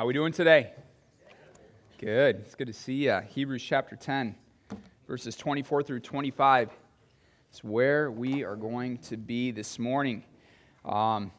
How are we doing today? Good. It's good to see you. Hebrews chapter 10, verses 24 through 25. It's where we are going to be this morning. Um,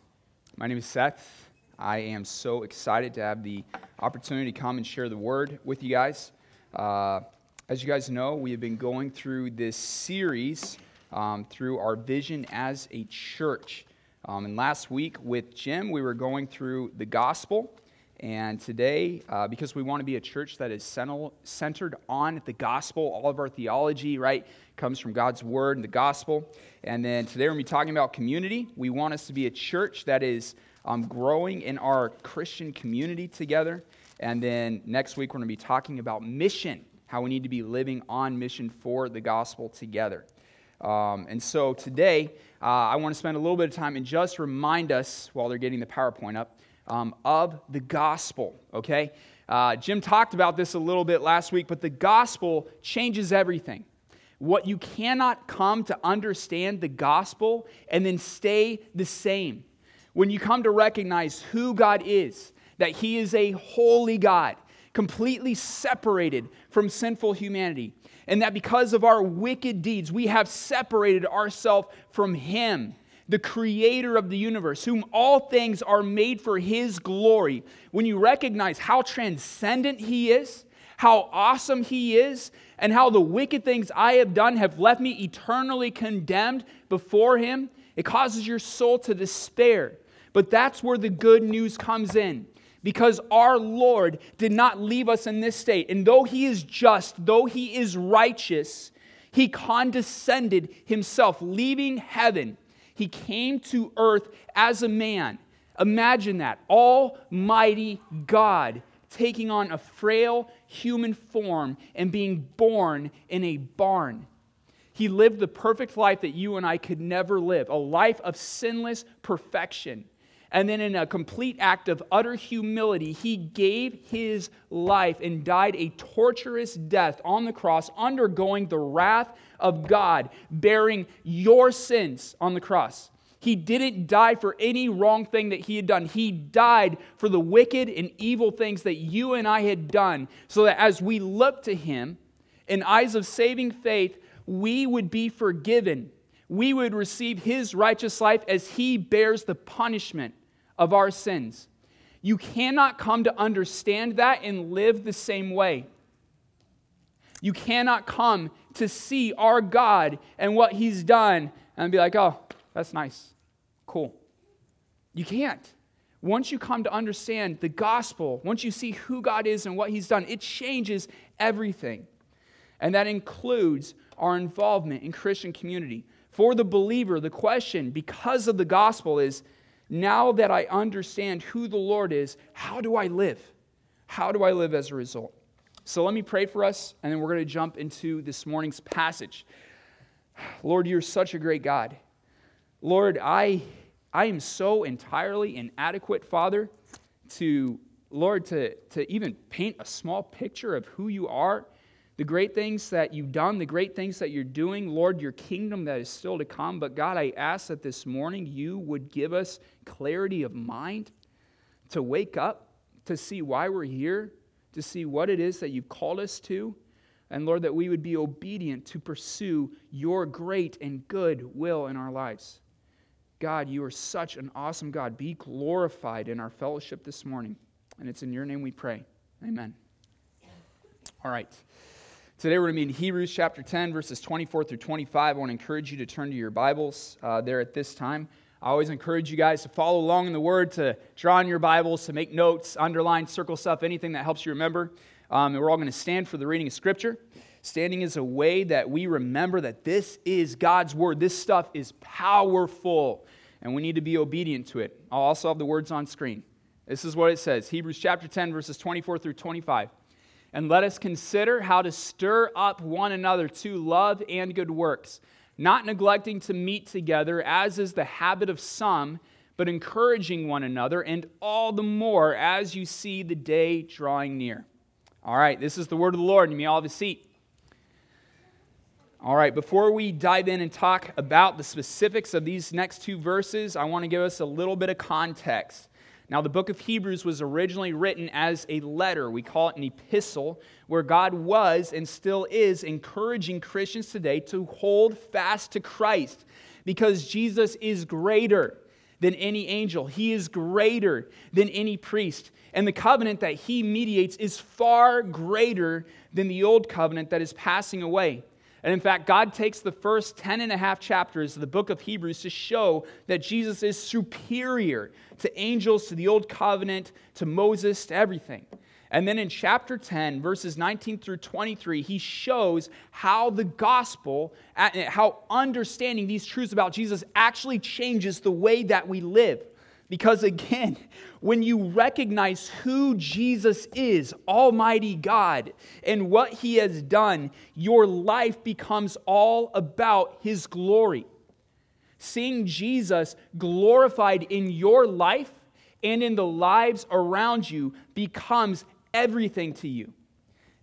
my name is Seth. I am so excited to have the opportunity to come and share the word with you guys. Uh, as you guys know, we have been going through this series um, through our vision as a church. Um, and last week with Jim, we were going through the gospel. And today, uh, because we want to be a church that is centered on the gospel, all of our theology, right, comes from God's word and the gospel. And then today, we're going to be talking about community. We want us to be a church that is um, growing in our Christian community together. And then next week, we're going to be talking about mission, how we need to be living on mission for the gospel together. Um, and so today, uh, I want to spend a little bit of time and just remind us, while they're getting the PowerPoint up, um, of the gospel, okay? Uh, Jim talked about this a little bit last week, but the gospel changes everything. What you cannot come to understand the gospel and then stay the same. When you come to recognize who God is, that He is a holy God, completely separated from sinful humanity, and that because of our wicked deeds, we have separated ourselves from Him, the creator of the universe, whom all things are made for His glory. When you recognize how transcendent He is, how awesome He is, and how the wicked things I have done have left me eternally condemned before Him, it causes your soul to despair. But that's where the good news comes in because our Lord did not leave us in this state. And though He is just, though He is righteous, He condescended Himself, leaving heaven. He came to earth as a man. Imagine that. Almighty God taking on a frail human form and being born in a barn. He lived the perfect life that you and I could never live a life of sinless perfection. And then, in a complete act of utter humility, he gave his life and died a torturous death on the cross, undergoing the wrath of God, bearing your sins on the cross. He didn't die for any wrong thing that he had done. He died for the wicked and evil things that you and I had done, so that as we look to him in eyes of saving faith, we would be forgiven. We would receive his righteous life as he bears the punishment of our sins. You cannot come to understand that and live the same way. You cannot come to see our God and what He's done and be like, oh, that's nice. Cool. You can't. Once you come to understand the gospel, once you see who God is and what He's done, it changes everything. And that includes our involvement in Christian community. For the believer, the question, because of the gospel, is now that I understand who the Lord is, how do I live? How do I live as a result? So let me pray for us, and then we're going to jump into this morning's passage. Lord, you're such a great God. Lord, I, I am so entirely inadequate, Father, to, Lord, to, to even paint a small picture of who you are the great things that you've done, the great things that you're doing, Lord, your kingdom that is still to come. But God, I ask that this morning you would give us clarity of mind to wake up, to see why we're here, to see what it is that you've called us to. And Lord, that we would be obedient to pursue your great and good will in our lives. God, you are such an awesome God. Be glorified in our fellowship this morning. And it's in your name we pray. Amen. All right. Today we're going to be in Hebrews chapter 10, verses 24 through 25. I want to encourage you to turn to your Bibles uh, there at this time. I always encourage you guys to follow along in the Word, to draw in your Bibles, to make notes, underline, circle stuff, anything that helps you remember. Um, and we're all going to stand for the reading of Scripture. Standing is a way that we remember that this is God's Word. This stuff is powerful, and we need to be obedient to it. I'll also have the words on screen. This is what it says Hebrews chapter 10, verses 24 through 25 and let us consider how to stir up one another to love and good works, not neglecting to meet together, as is the habit of some, but encouraging one another, and all the more as you see the day drawing near. All right, this is the word of the Lord. You may all have a seat. All right, before we dive in and talk about the specifics of these next two verses, I want to give us a little bit of context. Now, the book of Hebrews was originally written as a letter. We call it an epistle, where God was and still is encouraging Christians today to hold fast to Christ because Jesus is greater than any angel, He is greater than any priest. And the covenant that He mediates is far greater than the old covenant that is passing away. And in fact, God takes the first 10 and a half chapters of the book of Hebrews to show that Jesus is superior to angels, to the old covenant, to Moses, to everything. And then in chapter 10, verses 19 through 23, he shows how the gospel, how understanding these truths about Jesus actually changes the way that we live. Because again, when you recognize who Jesus is, Almighty God, and what He has done, your life becomes all about His glory. Seeing Jesus glorified in your life and in the lives around you becomes everything to you.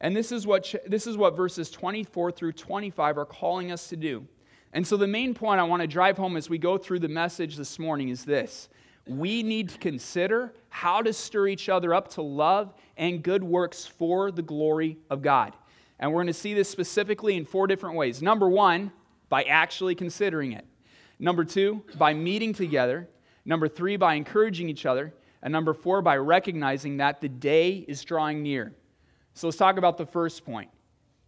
And this is what, this is what verses 24 through 25 are calling us to do. And so, the main point I want to drive home as we go through the message this morning is this we need to consider how to stir each other up to love and good works for the glory of God. And we're going to see this specifically in four different ways. Number one, by actually considering it. Number two, by meeting together. Number three, by encouraging each other. And number four, by recognizing that the day is drawing near. So let's talk about the first point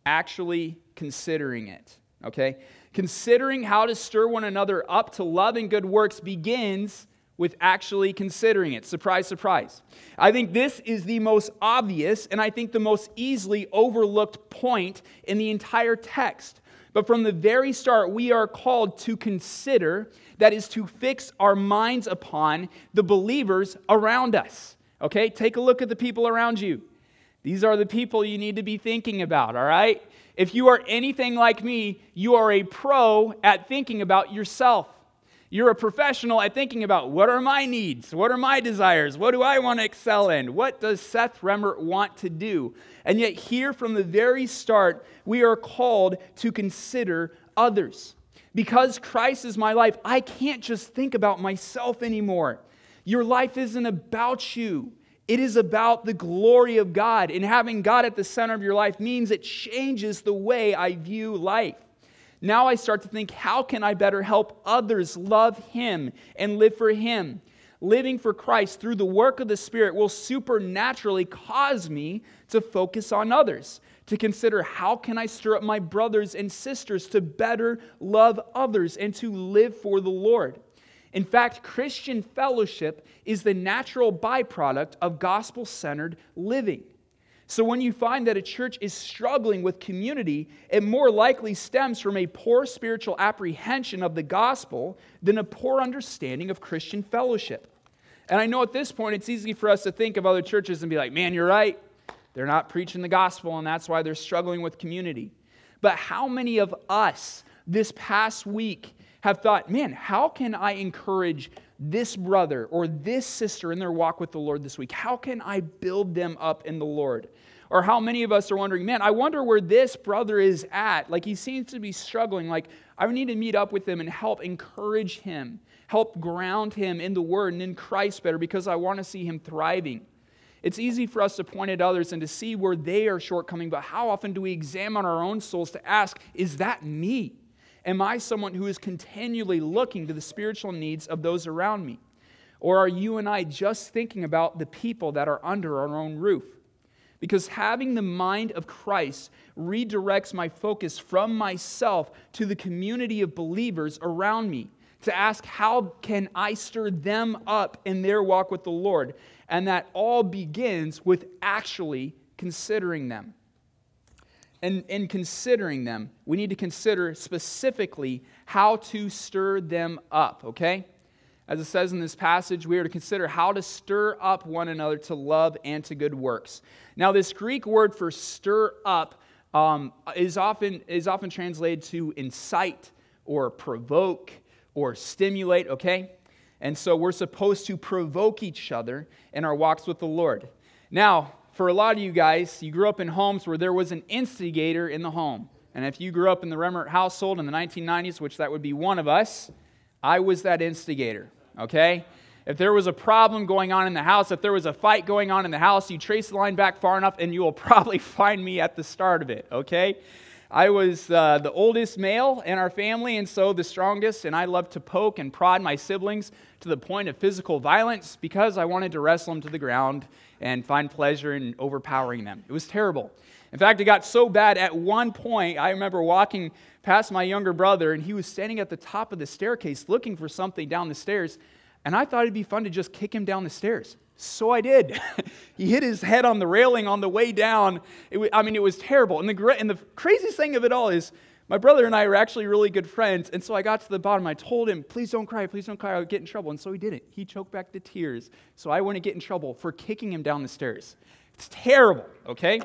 actually considering it. Okay? Considering how to stir one another up to love and good works begins with actually considering it. Surprise, surprise. I think this is the most obvious and I think the most easily overlooked point in the entire text. But from the very start, we are called to consider, that is, to fix our minds upon the believers around us. Okay, take a look at the people around you. These are the people you need to be thinking about, all right? If you are anything like me, you are a pro at thinking about yourself. You're a professional at thinking about what are my needs? What are my desires? What do I want to excel in? What does Seth Remmert want to do? And yet, here from the very start, we are called to consider others. Because Christ is my life, I can't just think about myself anymore. Your life isn't about you. It is about the glory of God. And having God at the center of your life means it changes the way I view life. Now I start to think, how can I better help others love Him and live for Him? Living for Christ through the work of the Spirit will supernaturally cause me to focus on others, to consider how can I stir up my brothers and sisters to better love others and to live for the Lord. In fact, Christian fellowship is the natural byproduct of gospel centered living. So when you find that a church is struggling with community, it more likely stems from a poor spiritual apprehension of the gospel than a poor understanding of Christian fellowship. And I know at this point it's easy for us to think of other churches and be like, man, you're right. They're not preaching the gospel, and that's why they're struggling with community. But how many of us this past week have thought, man, how can I encourage this brother or this sister in their walk with the Lord this week? How can I build them up in the Lord? Or how many of us are wondering, man, I wonder where this brother is at. Like he seems to be struggling. Like I need to meet up with him and help encourage him, help ground him in the Word and in Christ better because I want to see him thriving. It's easy for us to point at others and to see where they are shortcoming, but how often do we examine our own souls to ask, is that me? Am I someone who is continually looking to the spiritual needs of those around me? Or are you and I just thinking about the people that are under our own roof? Because having the mind of Christ redirects my focus from myself to the community of believers around me to ask, how can I stir them up in their walk with the Lord? And that all begins with actually considering them and in considering them, we need to consider specifically how to stir them up, okay? As it says in this passage, we are to consider how to stir up one another to love and to good works. Now, this Greek word for stir up um, is, often, is often translated to incite or provoke or stimulate, okay? And so we're supposed to provoke each other in our walks with the Lord. Now, for a lot of you guys, you grew up in homes where there was an instigator in the home. And if you grew up in the Remmert household in the 1990s, which that would be one of us, I was that instigator, okay? If there was a problem going on in the house, if there was a fight going on in the house, you trace the line back far enough and you will probably find me at the start of it, okay? I was uh, the oldest male in our family, and so the strongest, and I loved to poke and prod my siblings to the point of physical violence because I wanted to wrestle them to the ground and find pleasure in overpowering them. It was terrible. In fact, it got so bad at one point, I remember walking past my younger brother, and he was standing at the top of the staircase looking for something down the stairs, and I thought it'd be fun to just kick him down the stairs. So I did. he hit his head on the railing on the way down. It, I mean, it was terrible. And the, and the craziest thing of it all is my brother and I were actually really good friends. And so I got to the bottom. I told him, please don't cry, please don't cry, I'll get in trouble. And so he didn't. He choked back the tears. So I wouldn't get in trouble for kicking him down the stairs. It's terrible, okay?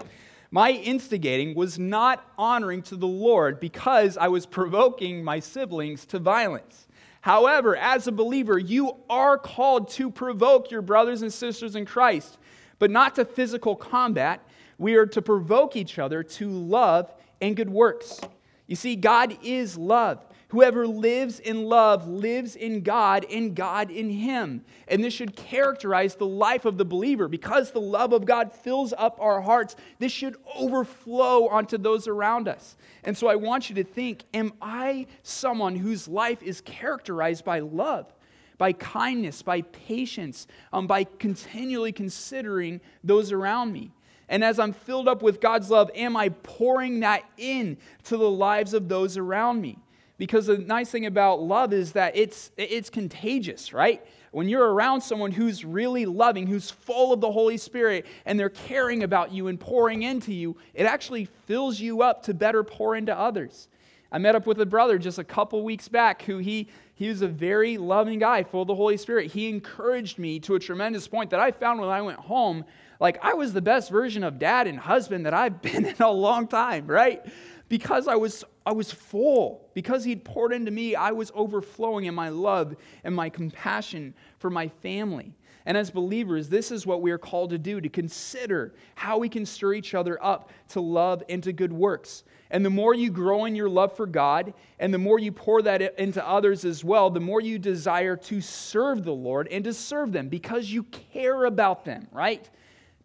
My instigating was not honoring to the Lord because I was provoking my siblings to violence. However, as a believer, you are called to provoke your brothers and sisters in Christ, but not to physical combat. We are to provoke each other to love and good works. You see, God is love. Whoever lives in love lives in God and God in him. And this should characterize the life of the believer. Because the love of God fills up our hearts, this should overflow onto those around us. And so I want you to think Am I someone whose life is characterized by love? By kindness, by patience, um, by continually considering those around me. And as I'm filled up with God's love, am I pouring that in to the lives of those around me? Because the nice thing about love is that it's, it's contagious, right? When you're around someone who's really loving, who's full of the Holy Spirit, and they're caring about you and pouring into you, it actually fills you up to better pour into others. I met up with a brother just a couple weeks back who he, he was a very loving guy, full of the Holy Spirit. He encouraged me to a tremendous point that I found when I went home. Like, I was the best version of dad and husband that I've been in a long time, right? because I was, I was full, because He'd poured into me, I was overflowing in my love and my compassion for my family. And as believers, this is what we are called to do to consider how we can stir each other up to love and to good works. And the more you grow in your love for God, and the more you pour that into others as well, the more you desire to serve the Lord and to serve them because you care about them, right?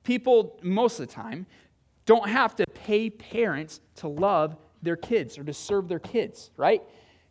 People, most of the time, don't have to pay parents to love their kids or to serve their kids, right?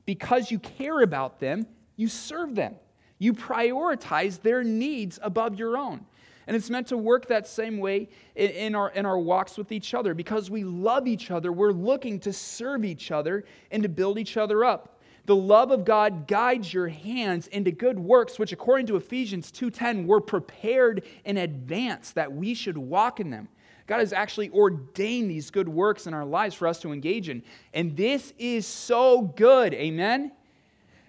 Because you care about them, you serve them. You prioritize their needs above your own. And it's meant to work that same way in, our, in our walks with each other. Because we love each other, we're looking to serve each other and to build each other up. The love of God guides your hands into good works, which according to Ephesians 2:10 were prepared in advance that we should walk in them. God has actually ordained these good works in our lives for us to engage in. And this is so good. Amen?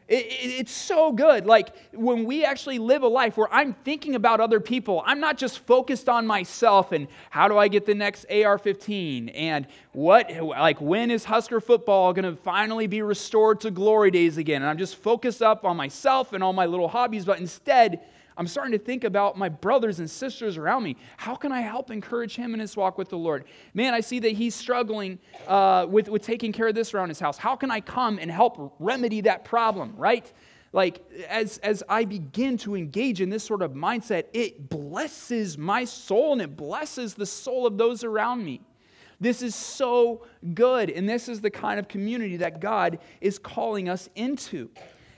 It, it, it's so good. Like when we actually live a life where I'm thinking about other people, I'm not just focused on myself and how do I get the next AR 15 and what, like, when is Husker football going to finally be restored to glory days again? And I'm just focused up on myself and all my little hobbies, but instead, I'm starting to think about my brothers and sisters around me. How can I help encourage him in his walk with the Lord? Man, I see that he's struggling uh, with, with taking care of this around his house. How can I come and help remedy that problem, right? Like, as, as I begin to engage in this sort of mindset, it blesses my soul and it blesses the soul of those around me. This is so good, and this is the kind of community that God is calling us into.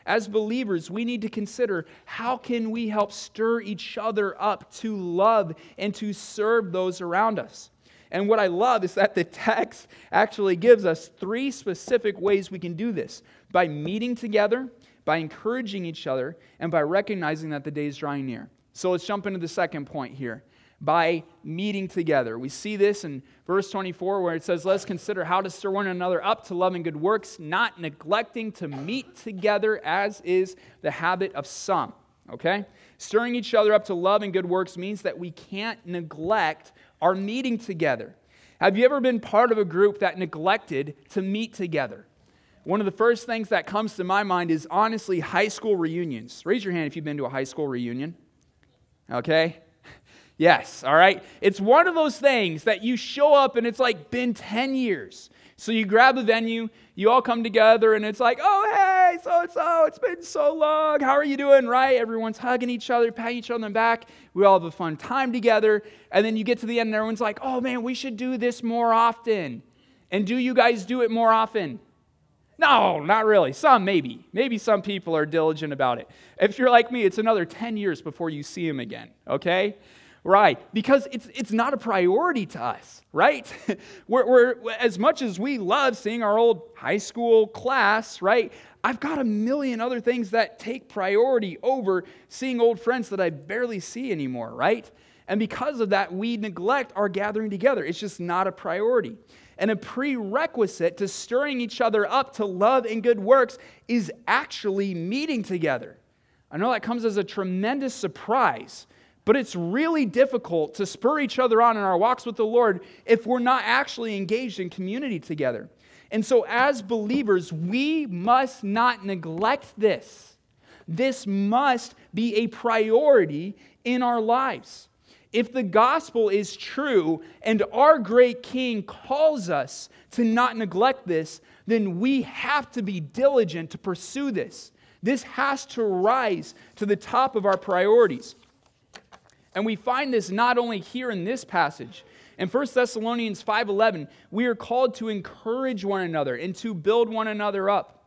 As believers, we need to consider how can we help stir each other up to love and to serve those around us. And what I love is that the text actually gives us three specific ways we can do this by meeting together, by encouraging each other, and by recognizing that the day is drawing near. So let's jump into the second point here by meeting together. We see this in verse 24 where it says, Let's consider how to stir one another up to love and good works, not neglecting to meet together as is the habit of some. Okay? Stirring each other up to love and good works means that we can't neglect our meeting together. Have you ever been part of a group that neglected to meet together? One of the first things that comes to my mind is honestly high school reunions. Raise your hand if you've been to a high school reunion. Okay? Yes, all right? It's one of those things that you show up and it's like been 10 years. So you grab a venue, you all come together, and it's like, oh, hey, so and so, it's been so long. How are you doing? Right? Everyone's hugging each other, patting each other on the back. We all have a fun time together. And then you get to the end, and everyone's like, oh man, we should do this more often. And do you guys do it more often? No, not really. Some maybe. Maybe some people are diligent about it. If you're like me, it's another 10 years before you see him again, okay? Right, because it's, it's not a priority to us, right? we're, we're, as much as we love seeing our old high school class, right? I've got a million other things that take priority over seeing old friends that I barely see anymore, right? And because of that, we neglect our gathering together. It's just not a priority. And a prerequisite to stirring each other up to love and good works is actually meeting together. I know that comes as a tremendous surprise but it's really difficult to spur each other on in our walks with the Lord if we're not actually engaged in community together. And so, as believers, we must not neglect this. This must be a priority in our lives. If the gospel is true and our great king calls us to not neglect this, then we have to be diligent to pursue this. This has to rise to the top of our priorities. And we find this not only here in this passage. In 1 Thessalonians 5:11, we are called to encourage one another and to build one another up.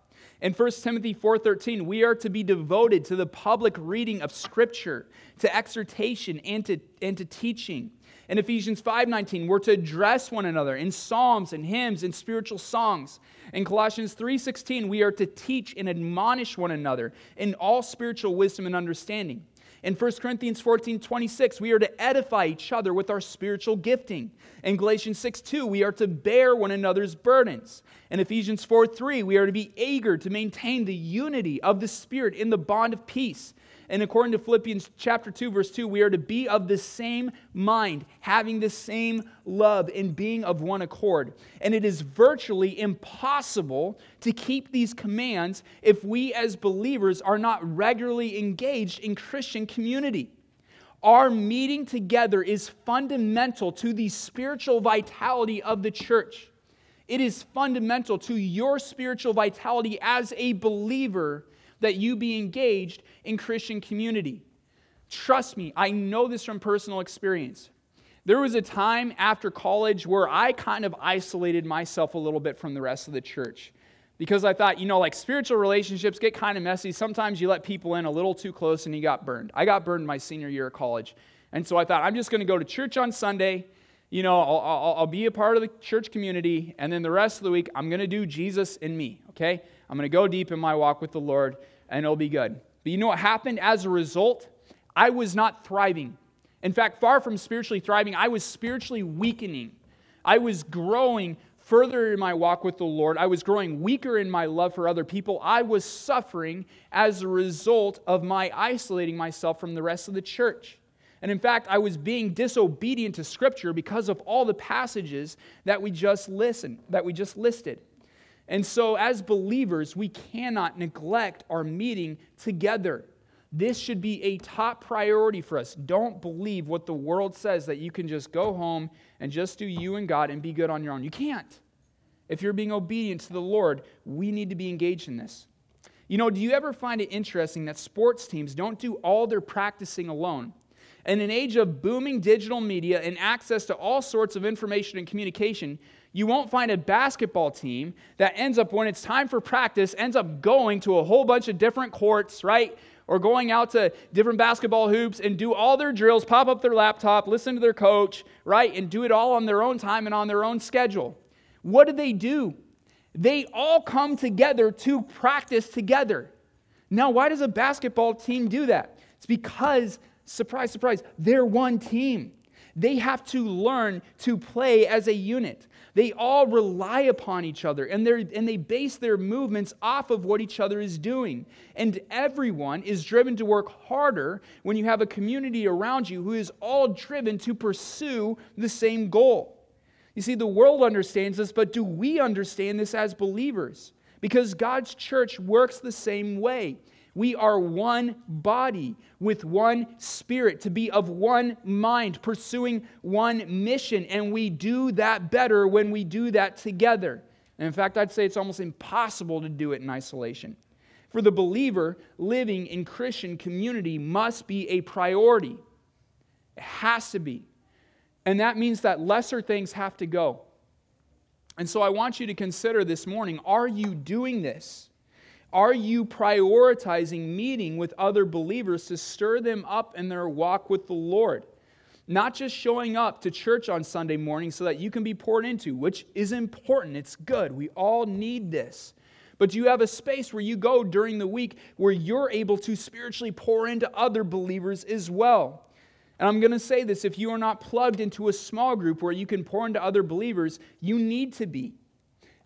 In 1 Timothy 4:13, we are to be devoted to the public reading of scripture, to exhortation and to, and to teaching. In Ephesians 5:19, we're to address one another in psalms and hymns and spiritual songs. In Colossians 3:16, we are to teach and admonish one another in all spiritual wisdom and understanding. In 1 Corinthians 14 26, we are to edify each other with our spiritual gifting. In Galatians 6 2, we are to bear one another's burdens. In Ephesians 4 3, we are to be eager to maintain the unity of the Spirit in the bond of peace. And according to Philippians chapter 2 verse 2, we are to be of the same mind, having the same love and being of one accord. And it is virtually impossible to keep these commands if we as believers are not regularly engaged in Christian community. Our meeting together is fundamental to the spiritual vitality of the church. It is fundamental to your spiritual vitality as a believer that you be engaged in Christian community. Trust me, I know this from personal experience. There was a time after college where I kind of isolated myself a little bit from the rest of the church because I thought, you know, like spiritual relationships get kind of messy. Sometimes you let people in a little too close and you got burned. I got burned my senior year of college. And so I thought, I'm just going to go to church on Sunday. You know, I'll, I'll, I'll, be a part of the church community. And then the rest of the week, I'm going to do Jesus in me, okay? I'm going to go deep in my walk with the Lord and it'll be good. But you know what happened as a result? I was not thriving. In fact, far from spiritually thriving, I was spiritually weakening. I was growing further in my walk with the Lord. I was growing weaker in my love for other people. I was suffering as a result of my isolating myself from the rest of the church. And in fact, I was being disobedient to Scripture because of all the passages that we just listened, that we just listed. And so, as believers, we cannot neglect our meeting together. This should be a top priority for us. Don't believe what the world says that you can just go home and just do you and God and be good on your own. You can't. If you're being obedient to the Lord, we need to be engaged in this. You know, do you ever find it interesting that sports teams don't do all their practicing alone? In an age of booming digital media and access to all sorts of information and communication, you won't find a basketball team that ends up, when it's time for practice, ends up going to a whole bunch of different courts, right? Or going out to different basketball hoops and do all their drills, pop up their laptop, listen to their coach, right? And do it all on their own time and on their own schedule. What do they do? They all come together to practice together. Now, why does a basketball team do that? It's because, surprise, surprise, they're one team. They have to learn to play as a unit. They all rely upon each other and, and they base their movements off of what each other is doing. And everyone is driven to work harder when you have a community around you who is all driven to pursue the same goal. You see, the world understands this, but do we understand this as believers? Because God's church works the same way. We are one body with one spirit, to be of one mind, pursuing one mission. And we do that better when we do that together. And in fact, I'd say it's almost impossible to do it in isolation. for the believer living in Christian community must be a priority. It has to be. And that means that lesser things have to go. And so I want you to consider this morning are you doing this? Are you prioritizing meeting with other believers to stir them up in their walk with the Lord? Not just showing up to church on Sunday morning so that you can be poured into, which is important. It's good. We all need this. But do you have a space where you go during the week where you're able to spiritually pour into other believers as well. And I'm going to say this if you are not plugged into a small group where you can pour into other believers, you need to be.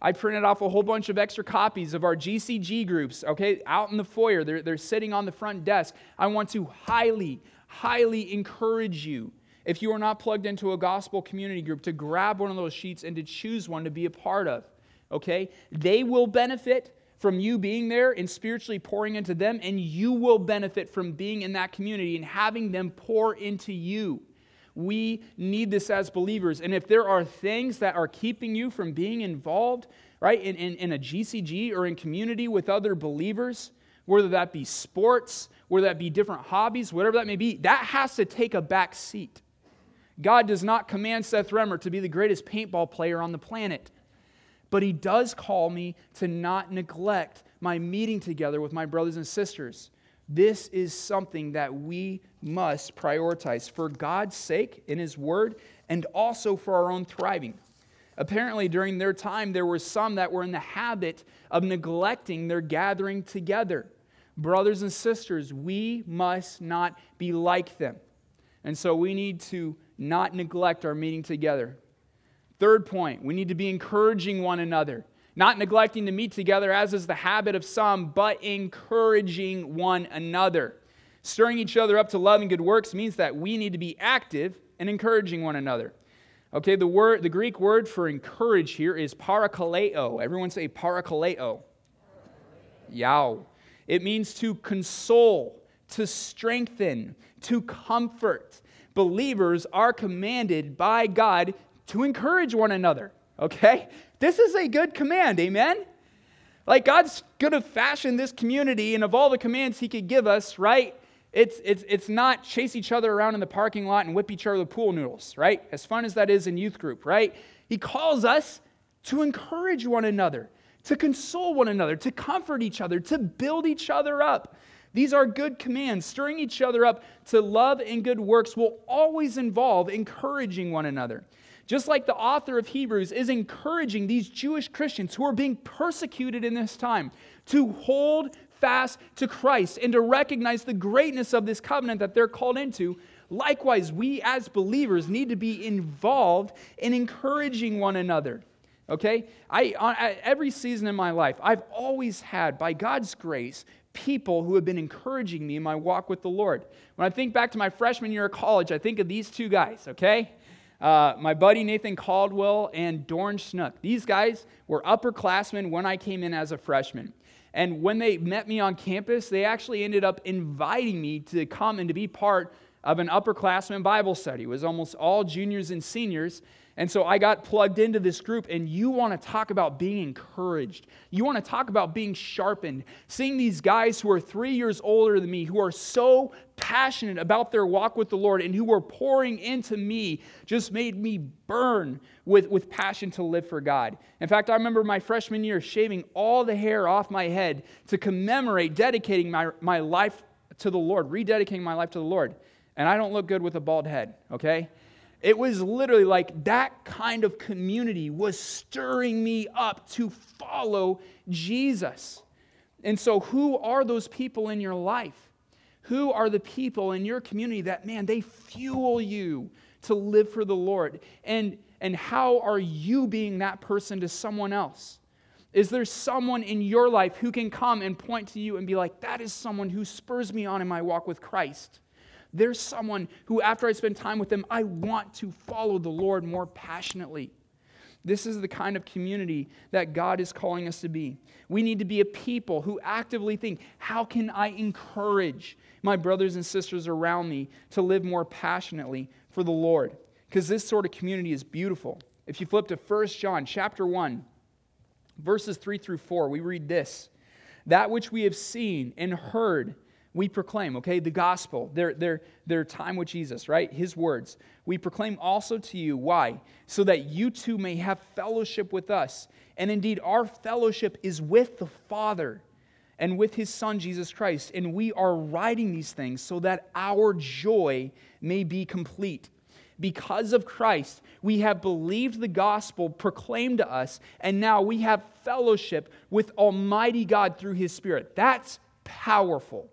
I printed off a whole bunch of extra copies of our GCG groups, okay, out in the foyer. They're, they're sitting on the front desk. I want to highly, highly encourage you, if you are not plugged into a gospel community group, to grab one of those sheets and to choose one to be a part of, okay? They will benefit from you being there and spiritually pouring into them, and you will benefit from being in that community and having them pour into you. We need this as believers. And if there are things that are keeping you from being involved, right, in, in, in a GCG or in community with other believers, whether that be sports, whether that be different hobbies, whatever that may be, that has to take a back seat. God does not command Seth Remmert to be the greatest paintball player on the planet. But he does call me to not neglect my meeting together with my brothers and sisters. This is something that we must prioritize for God's sake in his word and also for our own thriving. Apparently, during their time, there were some that were in the habit of neglecting their gathering together. Brothers and sisters, we must not be like them. And so we need to not neglect our meeting together. Third point, we need to be encouraging one another, not neglecting to meet together, as is the habit of some, but encouraging one another. Stirring each other up to love and good works means that we need to be active and encouraging one another. Okay, the word, the Greek word for encourage here is parakaleo. Everyone say parakaleo. Yow. It means to console, to strengthen, to comfort. Believers are commanded by God to encourage one another, okay? This is a good command, amen? Like God's going to fashion this community, and of all the commands He could give us, right? It's, it's, it's not chase each other around in the parking lot and whip each other with pool noodles, right? As fun as that is in youth group, right? He calls us to encourage one another, to console one another, to comfort each other, to build each other up. These are good commands. Stirring each other up to love and good works will always involve encouraging one another. Just like the author of Hebrews is encouraging these Jewish Christians who are being persecuted in this time to hold fast to Christ and to recognize the greatness of this covenant that they're called into. Likewise, we as believers need to be involved in encouraging one another. Okay? I, on, every season in my life, I've always had, by God's grace, people who have been encouraging me in my walk with the Lord. When I think back to my freshman year of college, I think of these two guys, okay? Uh, my buddy Nathan Caldwell and Dorn Snook. These guys were upperclassmen when I came in as a freshman. And when they met me on campus, they actually ended up inviting me to come and to be part of an upperclassman Bible study. It was almost all juniors and seniors. And so I got plugged into this group, and you want to talk about being encouraged. You want to talk about being sharpened. Seeing these guys who are three years older than me, who are so passionate about their walk with the Lord and who were pouring into me, just made me burn with, with passion to live for God. In fact, I remember my freshman year shaving all the hair off my head to commemorate dedicating my, my life to the Lord, rededicating my life to the Lord. And I don't look good with a bald head, okay? It was literally like that kind of community was stirring me up to follow Jesus. And so, who are those people in your life? Who are the people in your community that, man, they fuel you to live for the Lord? And, and how are you being that person to someone else? Is there someone in your life who can come and point to you and be like, that is someone who spurs me on in my walk with Christ? There's someone who, after I spend time with them, I want to follow the Lord more passionately. This is the kind of community that God is calling us to be. We need to be a people who actively think, how can I encourage my brothers and sisters around me to live more passionately for the Lord? Because this sort of community is beautiful. If you flip to 1 John chapter 1, verses 3 through 4, we read this. That which we have seen and heard, we proclaim, okay? The gospel, their, their, their time with Jesus, right? His words. We proclaim also to you. Why? So that you too may have fellowship with us. And indeed, our fellowship is with the Father and with his Son, Jesus Christ. And we are writing these things so that our joy may be complete. Because of Christ, we have believed the gospel proclaimed to us, and now we have fellowship with Almighty God through his Spirit. That's powerful.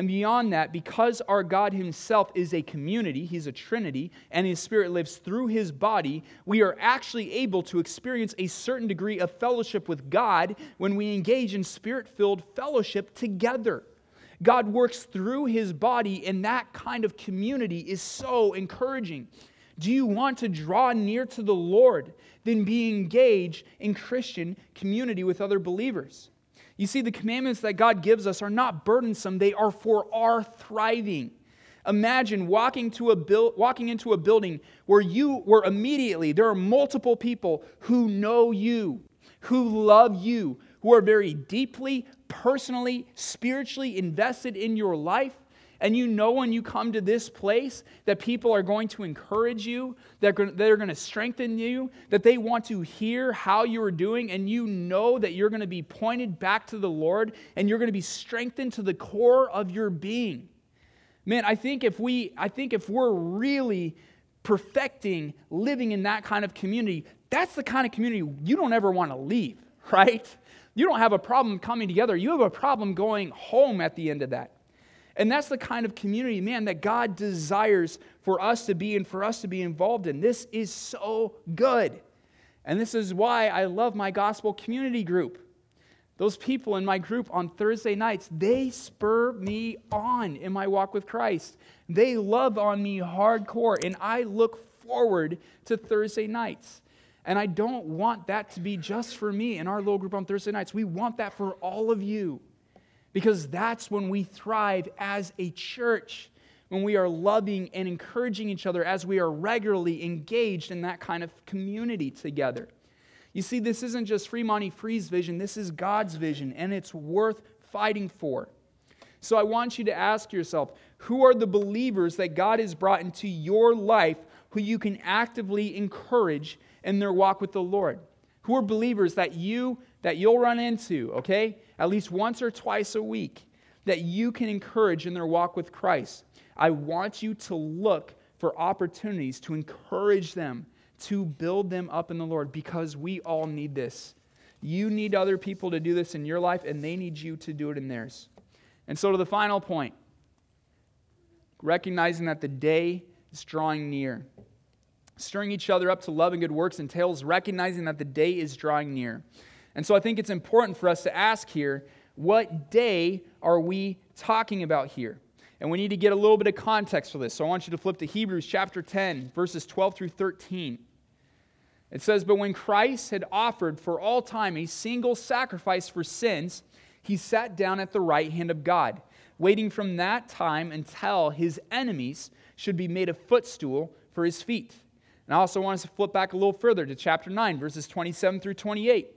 And beyond that, because our God Himself is a community, He's a Trinity, and His Spirit lives through His body, we are actually able to experience a certain degree of fellowship with God when we engage in spirit filled fellowship together. God works through His body, and that kind of community is so encouraging. Do you want to draw near to the Lord? Then be engaged in Christian community with other believers. You see, the commandments that God gives us are not burdensome, they are for our thriving. Imagine walking, to a walking into a building where you were immediately, there are multiple people who know you, who love you, who are very deeply, personally, spiritually invested in your life, and you know when you come to this place that people are going to encourage you, that they're going to strengthen you, that they want to hear how you're doing, and you know that you're going to be pointed back to the Lord and you're going to be strengthened to the core of your being. Man, I think if we I think if we're really perfecting living in that kind of community, that's the kind of community you don't ever want to leave, right? You don't have a problem coming together. You have a problem going home at the end of that. And that's the kind of community, man, that God desires for us to be and for us to be involved in. This is so good. And this is why I love my gospel community group. Those people in my group on Thursday nights, they spur me on in my walk with Christ. They love on me hardcore, and I look forward to Thursday nights. And I don't want that to be just for me in our little group on Thursday nights. We want that for all of you because that's when we thrive as a church, when we are loving and encouraging each other as we are regularly engaged in that kind of community together. You see, this isn't just Fremont Free's vision, this is God's vision, and it's worth fighting for. So I want you to ask yourself who are the believers that God has brought into your life who you can actively encourage in their walk with the Lord? Who are believers that you that you'll run into, okay? At least once or twice a week that you can encourage in their walk with Christ. I want you to look for opportunities to encourage them, to build them up in the Lord because we all need this. You need other people to do this in your life, and they need you to do it in theirs. And so, to the final point, recognizing that the day is drawing near. Stirring each other up to love and good works entails recognizing that the day is drawing near. And so I think it's important for us to ask here what day are we talking about here? And we need to get a little bit of context for this. So I want you to flip to Hebrews chapter 10, verses 12 through 13. It says, But when Christ had offered for all time a single sacrifice for sins, he sat down at the right hand of God, waiting from that time until his enemies should be made a footstool for his feet. And I also want us to flip back a little further to chapter 9, verses 27 through 28.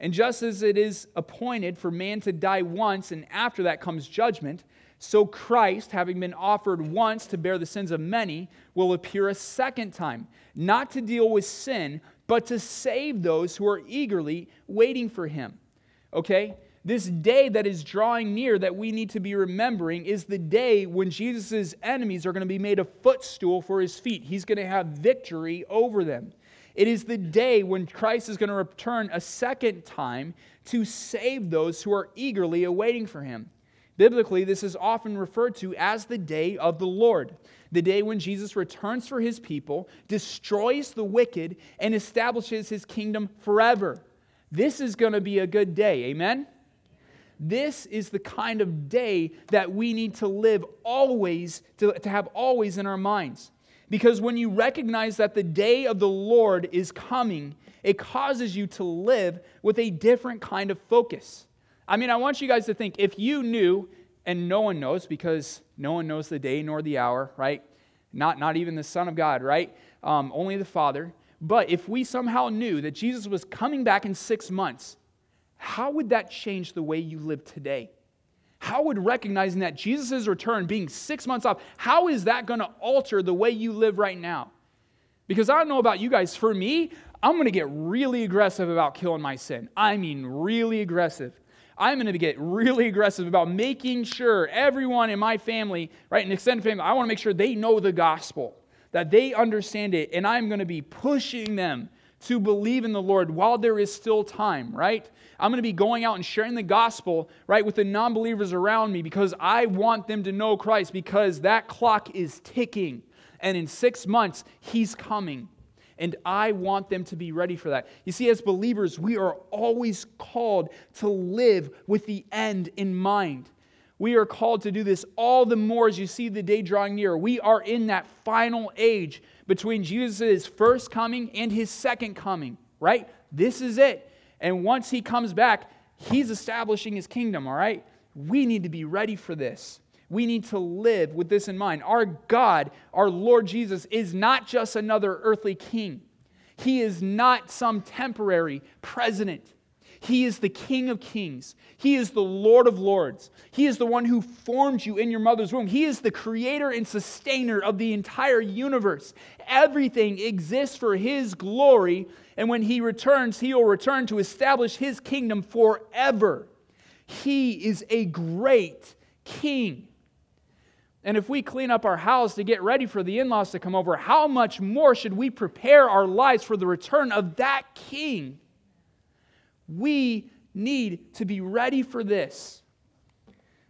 And just as it is appointed for man to die once, and after that comes judgment, so Christ, having been offered once to bear the sins of many, will appear a second time, not to deal with sin, but to save those who are eagerly waiting for him. Okay? this day that is drawing near that we need to be remembering is the day when Jesus' enemies are going to be made a footstool for his feet. He's going to have victory over them. It is the day when Christ is going to return a second time to save those who are eagerly awaiting for him. Biblically, this is often referred to as the day of the Lord, the day when Jesus returns for his people, destroys the wicked, and establishes his kingdom forever. This is going to be a good day. Amen? This is the kind of day that we need to live always, to, to have always in our minds. Because when you recognize that the day of the Lord is coming, it causes you to live with a different kind of focus. I mean, I want you guys to think if you knew, and no one knows because no one knows the day nor the hour, right? Not, not even the Son of God, right? Um, only the Father. But if we somehow knew that Jesus was coming back in six months, how would that change the way you live today? How would recognizing that Jesus' return being six months off, how is that going to alter the way you live right now? Because I don't know about you guys, for me, I'm going to get really aggressive about killing my sin. I mean, really aggressive. I'm going to get really aggressive about making sure everyone in my family, right, an extended family, I want to make sure they know the gospel, that they understand it, and I'm going to be pushing them to believe in the Lord while there is still time, right? I'm going to be going out and sharing the gospel, right, with the non believers around me because I want them to know Christ because that clock is ticking. And in six months, He's coming. And I want them to be ready for that. You see, as believers, we are always called to live with the end in mind. We are called to do this all the more as you see the day drawing near. We are in that final age between Jesus' first coming and his second coming, right? This is it. And once he comes back, he's establishing his kingdom, all right? We need to be ready for this. We need to live with this in mind. Our God, our Lord Jesus, is not just another earthly king, He is not some temporary president. He is the King of kings. He is the Lord of lords. He is the one who formed you in your mother's womb. He is the creator and sustainer of the entire universe. Everything exists for His glory, and when He returns, He will return to establish His kingdom forever. He is a great King. And if we clean up our house to get ready for the in laws to come over, how much more should we prepare our lives for the return of that king? We need to be ready for this.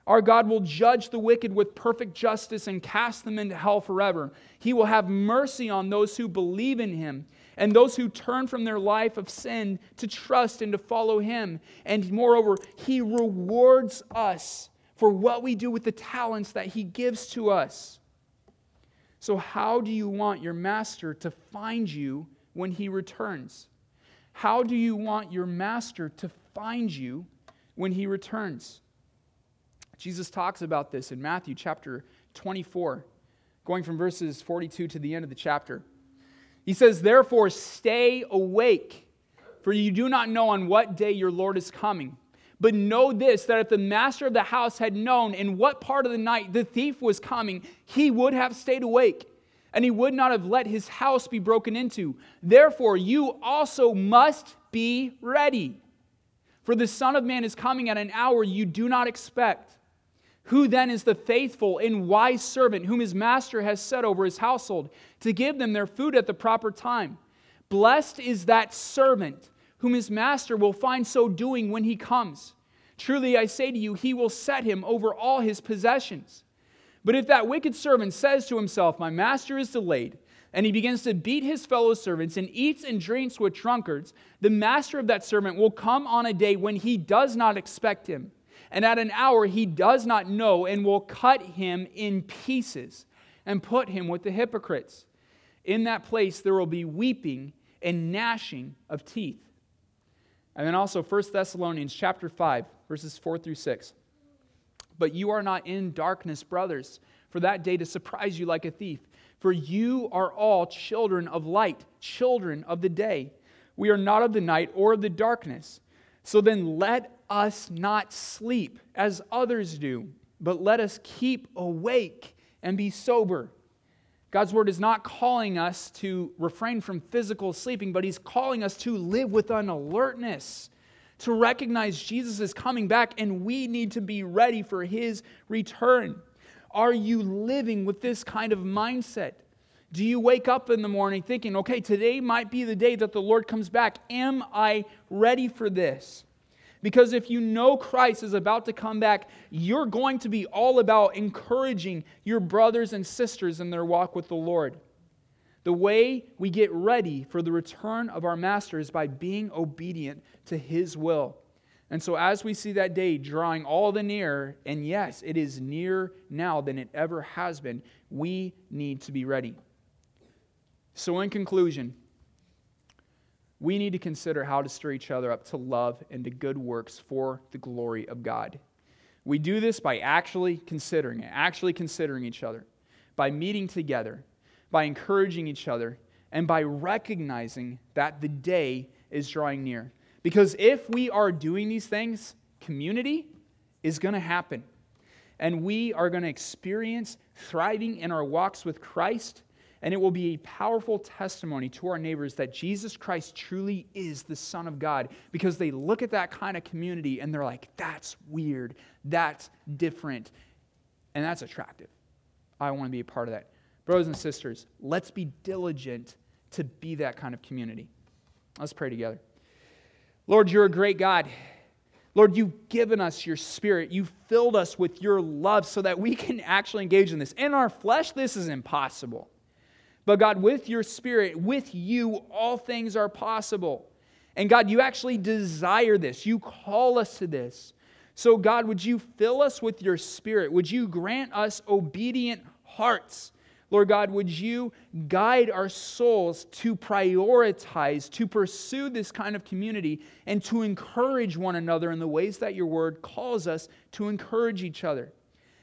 Our God will judge the wicked with perfect justice and cast them into hell forever. He will have mercy on those who believe in him and those who turn from their life of sin to trust and to follow him. And moreover, he rewards us for what we do with the talents that He gives to us. So, how do you want your master to find you when he returns? How do you want your master to find you when he returns? Jesus talks about this in Matthew chapter 24, going from verses 42 to the end of the chapter. He says, Therefore, stay awake, for you do not know on what day your Lord is coming. But know this that if the master of the house had known in what part of the night the thief was coming, he would have stayed awake and he would not have let his house be broken into. Therefore, you also must be ready. For the Son of Man is coming at an hour you do not expect. Who then is the faithful and wise servant whom his master has set over his household to give them their food at the proper time? Blessed is that servant whom his master will find so doing when he comes. Truly I say to you, he will set him over all his possessions. But if that wicked servant says to himself, My master is delayed, and he begins to beat his fellow servants and eats and drinks with drunkards, the master of that servant will come on a day when he does not expect him, and at an hour he does not know, and will cut him in pieces and put him with the hypocrites. In that place there will be weeping and gnashing of teeth. And then also 1 Thessalonians chapter 5, verses 4 through 6. But you are not in darkness, brothers, for that day to surprise you like a thief. For you are all children of light, children of the day. We are not of the night or of the darkness. So then let us not sleep as others do, but let us keep awake and be sober. God's word is not calling us to refrain from physical sleeping, but He's calling us to live with an alertness, to recognize Jesus is coming back, and we need to be ready for His return. Are you living with this kind of mindset? Do you wake up in the morning thinking, okay, today might be the day that the Lord comes back? Am I ready for this? Because if you know Christ is about to come back, you're going to be all about encouraging your brothers and sisters in their walk with the Lord. The way we get ready for the return of our Master is by being obedient to His will. And so, as we see that day drawing all the nearer, and yes, it is nearer now than it ever has been, we need to be ready. So, in conclusion, we need to consider how to stir each other up to love and to good works for the glory of God. We do this by actually considering it, actually considering each other, by meeting together, by encouraging each other, and by recognizing that the day is drawing near. Because if we are doing these things, community is going to happen. And we are going to experience thriving in our walks with Christ. And it will be a powerful testimony to our neighbors that Jesus Christ truly is the Son of God because they look at that kind of community and they're like, that's weird, that's different, and that's attractive. I want to be a part of that. Brothers and sisters, let's be diligent to be that kind of community. Let's pray together. Lord, you're a great God. Lord, you've given us your spirit. You've filled us with your love so that we can actually engage in this. In our flesh, this is impossible. But God, with your spirit, with you, all things are possible. And God, you actually desire this. You call us to this. So, God, would you fill us with your spirit? Would you grant us obedient hearts? Lord God, would you guide our souls to prioritize, to pursue this kind of community, and to encourage one another in the ways that your word calls us to encourage each other?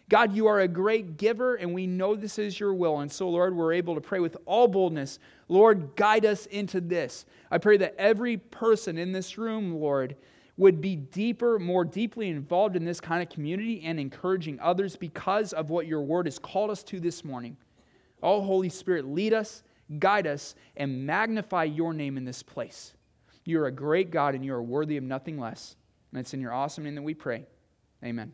God, you are a great giver, and we know this is your will. And so, Lord, we're able to pray with all boldness. Lord, guide us into this. I pray that every person in this room, Lord, would be deeper, more deeply involved in this kind of community and encouraging others because of what your word has called us to this morning. Oh, Holy Spirit, lead us, guide us, and magnify your name in this place. You're a great God and you are worthy of nothing less. And it's in your awesome name that we pray. Amen.